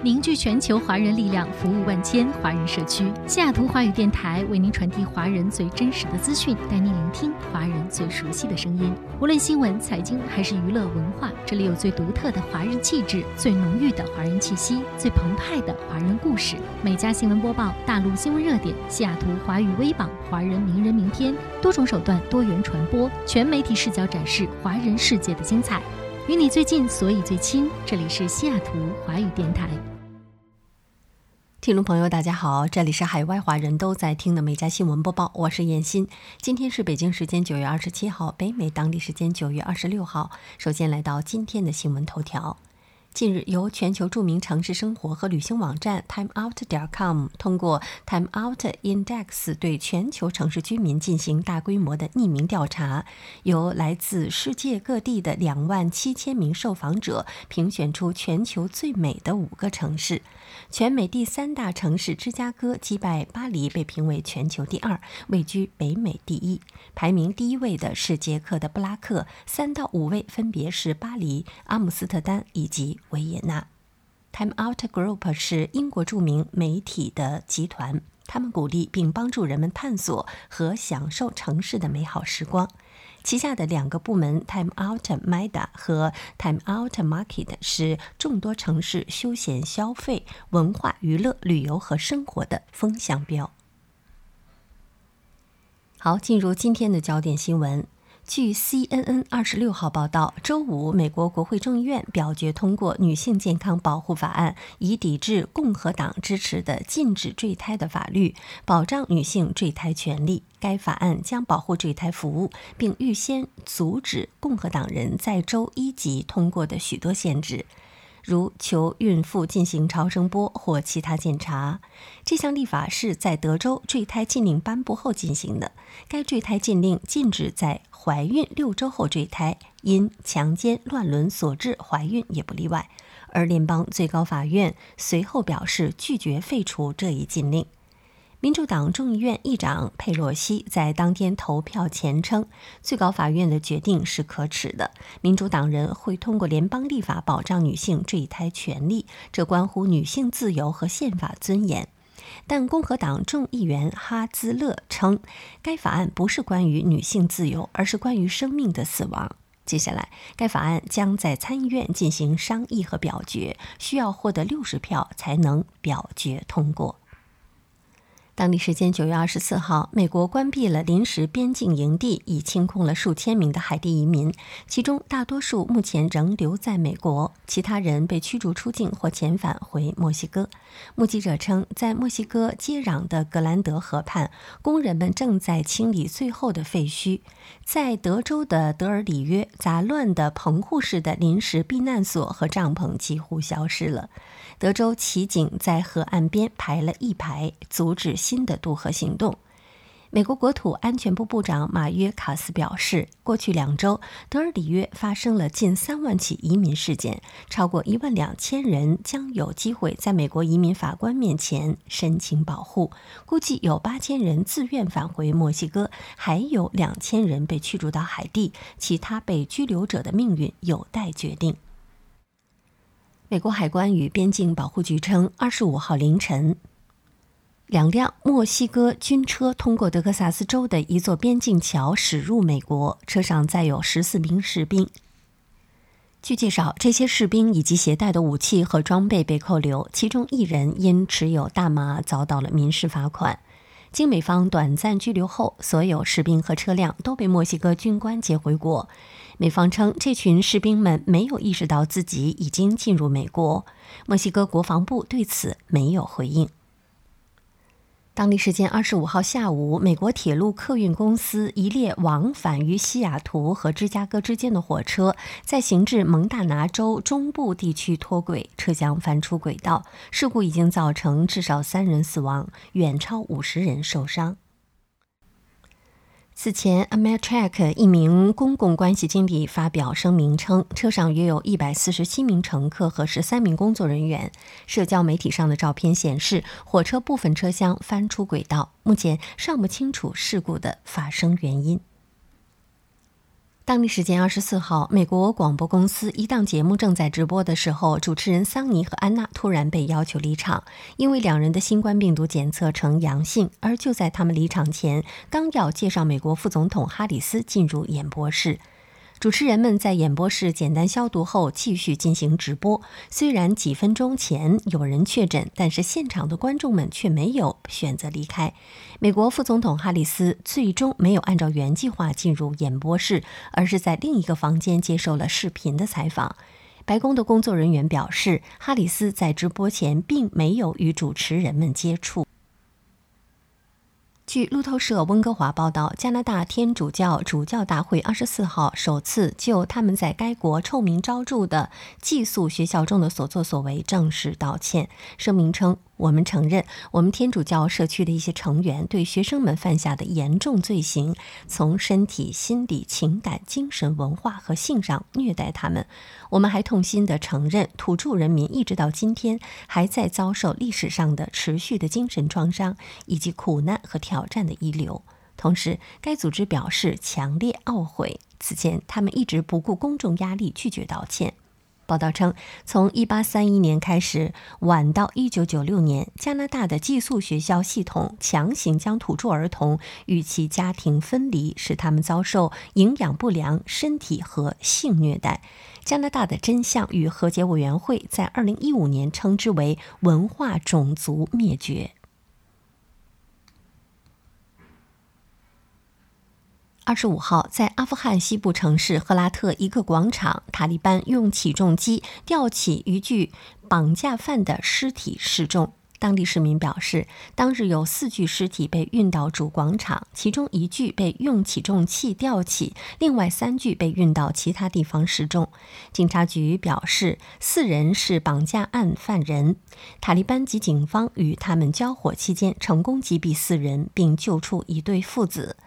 凝聚全球华人力量，服务万千华人社区。西雅图华语电台为您传递华人最真实的资讯，带您聆听华人最熟悉的声音。无论新闻、财经还是娱乐文化，这里有最独特的华人气质，最浓郁的华人气息，最澎湃的华人故事。每家新闻播报，大陆新闻热点，西雅图华语微榜，华人名人名篇，多种手段，多元传播，全媒体视角展示华人世界的精彩。与你最近，所以最亲。这里是西雅图华语电台。听众朋友，大家好，这里是海外华人都在听的每家新闻播报，我是燕欣。今天是北京时间九月二十七号，北美当地时间九月二十六号。首先来到今天的新闻头条。近日，由全球著名城市生活和旅行网站 TimeOut.com 通过 TimeOut Index 对全球城市居民进行大规模的匿名调查，由来自世界各地的两万七千名受访者评选出全球最美的五个城市。全美第三大城市芝加哥击败巴黎，被评为全球第二，位居北美第一。排名第一位的是捷克的布拉克，三到五位分别是巴黎、阿姆斯特丹以及维也纳。Time Out Group 是英国著名媒体的集团，他们鼓励并帮助人们探索和享受城市的美好时光。旗下的两个部门 Time Out meda 和 Time Out Market 是众多城市休闲消费、文化娱乐、旅游和生活的风向标。好，进入今天的焦点新闻。据 CNN 二十六号报道，周五，美国国会众议院表决通过女性健康保护法案，以抵制共和党支持的禁止坠胎的法律，保障女性坠胎权利。该法案将保护坠胎服务，并预先阻止共和党人在州一级通过的许多限制。如求孕妇进行超声波或其他检查。这项立法是在德州坠胎禁令颁布后进行的。该坠胎禁令禁止在怀孕六周后坠胎，因强奸、乱伦所致怀孕也不例外。而联邦最高法院随后表示拒绝废除这一禁令。民主党众议院议长佩洛西在当天投票前称，最高法院的决定是可耻的。民主党人会通过联邦立法保障女性坠胎权利，这关乎女性自由和宪法尊严。但共和党众议员哈兹勒称，该法案不是关于女性自由，而是关于生命的死亡。接下来，该法案将在参议院进行商议和表决，需要获得六十票才能表决通过。当地时间九月二十四号，美国关闭了临时边境营地，已清空了数千名的海地移民，其中大多数目前仍留在美国，其他人被驱逐出境或遣返回墨西哥。目击者称，在墨西哥接壤的格兰德河畔，工人们正在清理最后的废墟。在德州的德尔里约，杂乱的棚户式的临时避难所和帐篷几乎消失了。德州骑警在河岸边排了一排，阻止新的渡河行动。美国国土安全部部长马约卡斯表示，过去两周，德尔里约发生了近三万起移民事件，超过一万两千人将有机会在美国移民法官面前申请保护。估计有八千人自愿返回墨西哥，还有两千人被驱逐到海地，其他被拘留者的命运有待决定。美国海关与边境保护局称，二十五号凌晨，两辆墨西哥军车通过德克萨斯州的一座边境桥驶入美国，车上载有十四名士兵。据介绍，这些士兵以及携带的武器和装备被扣留，其中一人因持有大麻遭到了民事罚款。经美方短暂拘留后，所有士兵和车辆都被墨西哥军官接回国。美方称，这群士兵们没有意识到自己已经进入美国。墨西哥国防部对此没有回应。当地时间二十五号下午，美国铁路客运公司一列往返于西雅图和芝加哥之间的火车在行至蒙大拿州中部地区脱轨，车厢翻出轨道。事故已经造成至少三人死亡，远超五十人受伤。此前，Amtrak 一名公共关系经理发表声明称，车上约有一百四十七名乘客和十三名工作人员。社交媒体上的照片显示，火车部分车厢翻出轨道。目前尚不清楚事故的发生原因。当地时间二十四号，美国广播公司一档节目正在直播的时候，主持人桑尼和安娜突然被要求离场，因为两人的新冠病毒检测呈阳性。而就在他们离场前，刚要介绍美国副总统哈里斯进入演播室。主持人们在演播室简单消毒后，继续进行直播。虽然几分钟前有人确诊，但是现场的观众们却没有选择离开。美国副总统哈里斯最终没有按照原计划进入演播室，而是在另一个房间接受了视频的采访。白宫的工作人员表示，哈里斯在直播前并没有与主持人们接触。据路透社温哥华报道，加拿大天主教主教大会二十四号首次就他们在该国臭名昭著的寄宿学校中的所作所为正式道歉。声明称。我们承认，我们天主教社区的一些成员对学生们犯下的严重罪行，从身体、心理、情感、精神、文化和性上虐待他们。我们还痛心地承认，土著人民一直到今天还在遭受历史上的持续的精神创伤以及苦难和挑战的遗留。同时，该组织表示强烈懊悔，此前他们一直不顾公众压力拒绝道歉。报道称，从1831年开始，晚到1996年，加拿大的寄宿学校系统强行将土著儿童与其家庭分离，使他们遭受营养不良、身体和性虐待。加拿大的真相与和解委员会在2015年称之为文化种族灭绝。二十五号，在阿富汗西部城市赫拉特一个广场，塔利班用起重机吊起一具绑架犯的尸体示众。当地市民表示，当日有四具尸体被运到主广场，其中一具被用起重器吊起，另外三具被运到其他地方示众。警察局表示，四人是绑架案犯人。塔利班及警方与他们交火期间，成功击毙四人，并救出一对父子。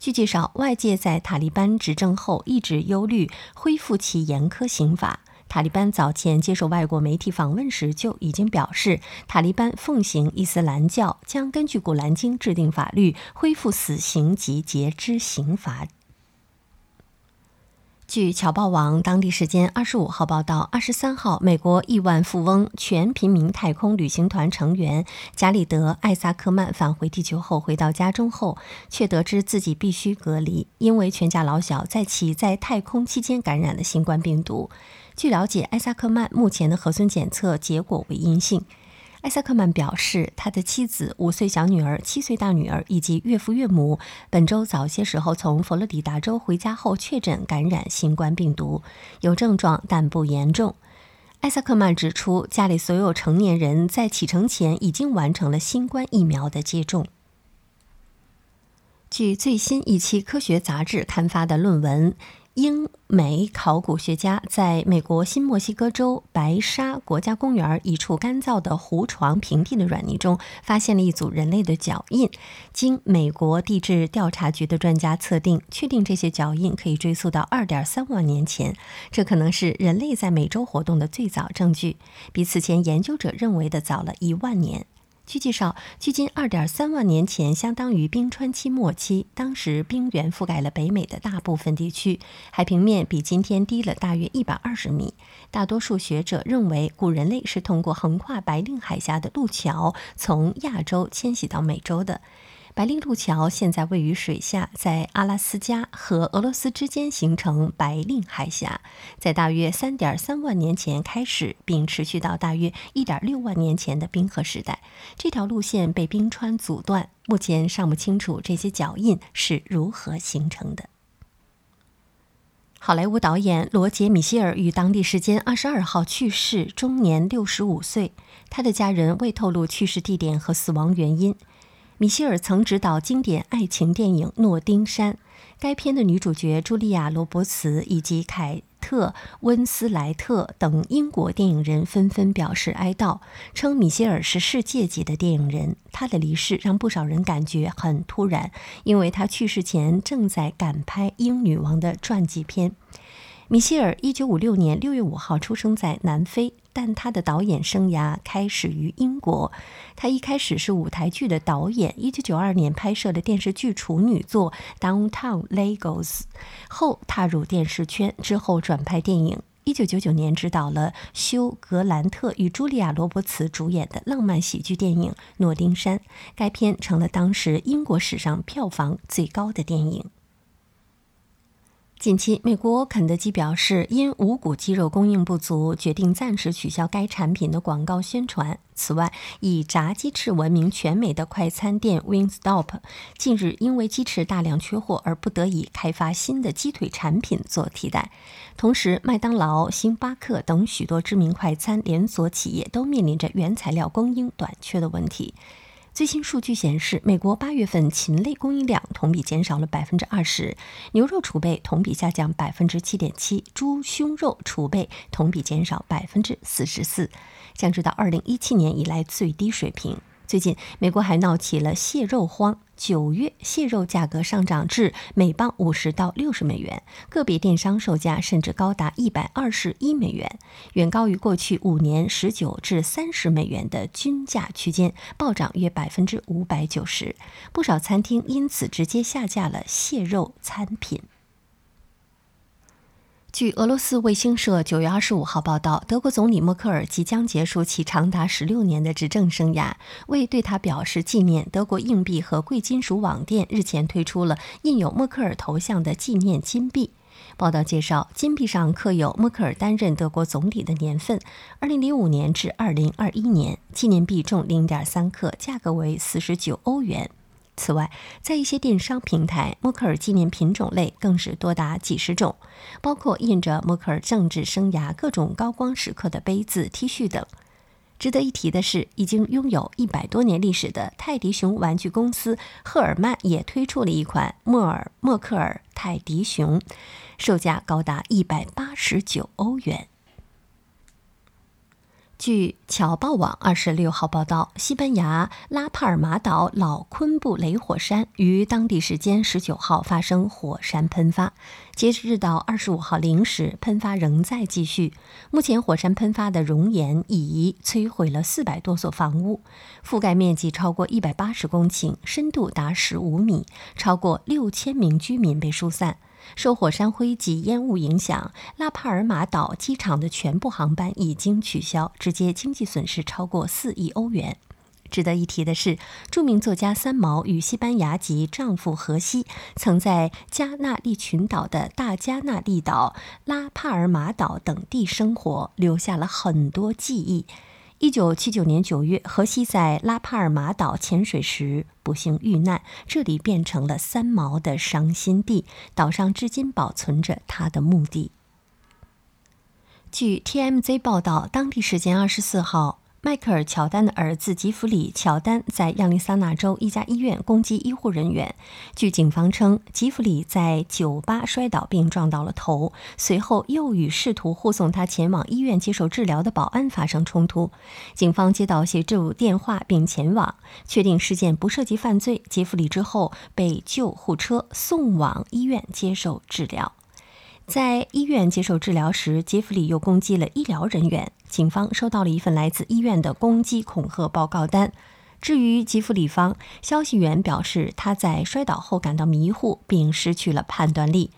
据介绍，外界在塔利班执政后一直忧虑恢复其严苛刑法。塔利班早前接受外国媒体访问时就已经表示，塔利班奉行伊斯兰教，将根据《古兰经》制定法律，恢复死刑及截肢刑罚。据侨报网当地时间二十五号报道，二十三号，美国亿万富翁全平民太空旅行团成员加里德·艾萨克曼返回地球后，回到家中后，却得知自己必须隔离，因为全家老小在其在太空期间感染了新冠病毒。据了解，艾萨克曼目前的核酸检测结果为阴性。艾萨克曼表示，他的妻子、五岁小女儿、七岁大女儿以及岳父岳母本周早些时候从佛罗里达州回家后确诊感染新冠病毒，有症状但不严重。艾萨克曼指出，家里所有成年人在启程前已经完成了新冠疫苗的接种。据最新一期科学杂志刊发的论文。英美考古学家在美国新墨西哥州白沙国家公园一处干燥的湖床平地的软泥中，发现了一组人类的脚印。经美国地质调查局的专家测定，确定这些脚印可以追溯到2.3万年前。这可能是人类在美洲活动的最早证据，比此前研究者认为的早了一万年。据介绍，距今2.3万年前，相当于冰川期末期。当时冰原覆盖了北美的大部分地区，海平面比今天低了大约120米。大多数学者认为，古人类是通过横跨白令海峡的路桥从亚洲迁徙到美洲的。白令路桥现在位于水下，在阿拉斯加和俄罗斯之间形成白令海峡，在大约3.3万年前开始，并持续到大约1.6万年前的冰河时代。这条路线被冰川阻断，目前尚不清楚这些脚印是如何形成的。好莱坞导演罗杰·米歇尔于当地时间22号去世，终年65岁。他的家人未透露去世地点和死亡原因。米歇尔曾执导经典爱情电影《诺丁山》，该片的女主角茱莉亚·罗伯茨以及凯特·温斯莱特等英国电影人纷纷表示哀悼，称米歇尔是世界级的电影人。他的离世让不少人感觉很突然，因为他去世前正在赶拍英女王的传记片。米歇尔一九五六年六月五号出生在南非，但他的导演生涯开始于英国。他一开始是舞台剧的导演，1992年拍摄了电视剧处女作《Downtown Lagos》，后踏入电视圈，之后转拍电影。一九九九年执导了休·格兰特与茱莉亚·罗伯茨主演的浪漫喜剧电影《诺丁山》，该片成了当时英国史上票房最高的电影。近期，美国肯德基表示，因无骨鸡肉供应不足，决定暂时取消该产品的广告宣传。此外，以炸鸡翅闻名全美的快餐店 Wingstop 近日因为鸡翅大量缺货而不得已开发新的鸡腿产品做替代。同时，麦当劳、星巴克等许多知名快餐连锁企业都面临着原材料供应短缺的问题。最新数据显示，美国八月份禽类供应量同比减少了百分之二十，牛肉储备同比下降百分之七点七，猪胸肉储备同比减少百分之四十四，降至到二零一七年以来最低水平。最近，美国还闹起了蟹肉荒。九月，蟹肉价格上涨至每磅五十到六十美元，个别电商售价甚至高达一百二十一美元，远高于过去五年十九至三十美元的均价区间，暴涨约百分之五百九十。不少餐厅因此直接下架了蟹肉餐品。据俄罗斯卫星社九月二十五号报道，德国总理默克尔即将结束其长达十六年的执政生涯。为对他表示纪念，德国硬币和贵金属网店日前推出了印有默克尔头像的纪念金币。报道介绍，金币上刻有默克尔担任德国总理的年份：二零零五年至二零二一年。纪念币重零点三克，价格为四十九欧元。此外，在一些电商平台，默克尔纪念品种类更是多达几十种，包括印着默克尔政治生涯各种高光时刻的杯子、T 恤等。值得一提的是，已经拥有一百多年历史的泰迪熊玩具公司赫尔曼也推出了一款默尔默克尔泰迪熊，售价高达一百八十九欧元。据侨报网二十六号报道，西班牙拉帕尔马岛老昆布雷火山于当地时间十九号发生火山喷发，截止到二十五号零时，喷发仍在继续。目前，火山喷发的熔岩已摧毁了四百多所房屋，覆盖面积超过一百八十公顷，深度达十五米，超过六千名居民被疏散。受火山灰及烟雾影响，拉帕尔马岛机场的全部航班已经取消，直接经济损失超过四亿欧元。值得一提的是，著名作家三毛与西班牙籍丈夫荷西曾在加纳利群岛的大加那利岛、拉帕尔马岛等地生活，留下了很多记忆。一九七九年九月，荷西在拉帕尔马岛潜水时不幸遇难，这里变成了三毛的伤心地。岛上至今保存着他的墓地。据 TMZ 报道，当地时间二十四号。迈克尔·乔丹的儿子吉弗里·乔丹在亚利桑那州一家医院攻击医护人员。据警方称，吉弗里在酒吧摔倒并撞到了头，随后又与试图护送他前往医院接受治疗的保安发生冲突。警方接到协助电话并前往，确定事件不涉及犯罪。吉弗里之后被救护车送往医院接受治疗。在医院接受治疗时，杰弗里又攻击了医疗人员。警方收到了一份来自医院的攻击恐吓报告单。至于吉弗里方，消息源表示他在摔倒后感到迷糊，并失去了判断力。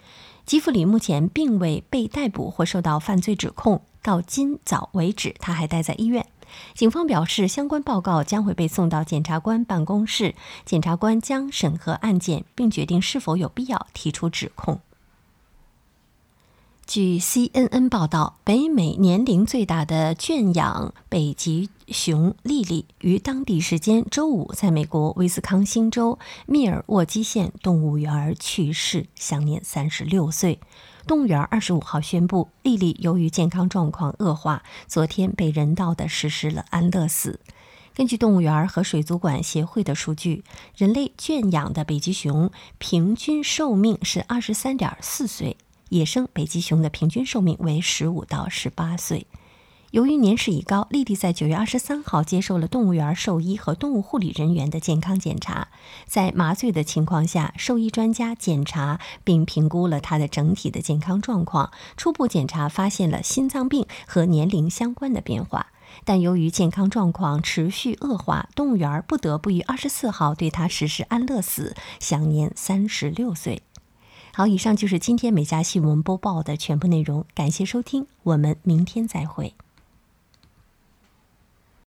吉弗里目前并未被逮捕或受到犯罪指控。到今早为止，他还待在医院。警方表示，相关报告将会被送到检察官办公室，检察官将审核案件，并决定是否有必要提出指控。据 CNN 报道，北美年龄最大的圈养北极熊莉莉于当地时间周五在美国威斯康星州密尔沃基县动物园去世，享年三十六岁。动物园二十五号宣布，莉莉由于健康状况恶化，昨天被人道的实施了安乐死。根据动物园和水族馆协会的数据，人类圈养的北极熊平均寿命是二十三点四岁。野生北极熊的平均寿命为十五到十八岁。由于年事已高，丽丽在九月二十三号接受了动物园兽医和动物护理人员的健康检查。在麻醉的情况下，兽医专家检查并评估了她的整体的健康状况。初步检查发现了心脏病和年龄相关的变化，但由于健康状况持续恶化，动物园不得不于二十四号对她实施安乐死，享年三十六岁。好，以上就是今天美家新闻播报的全部内容，感谢收听，我们明天再会。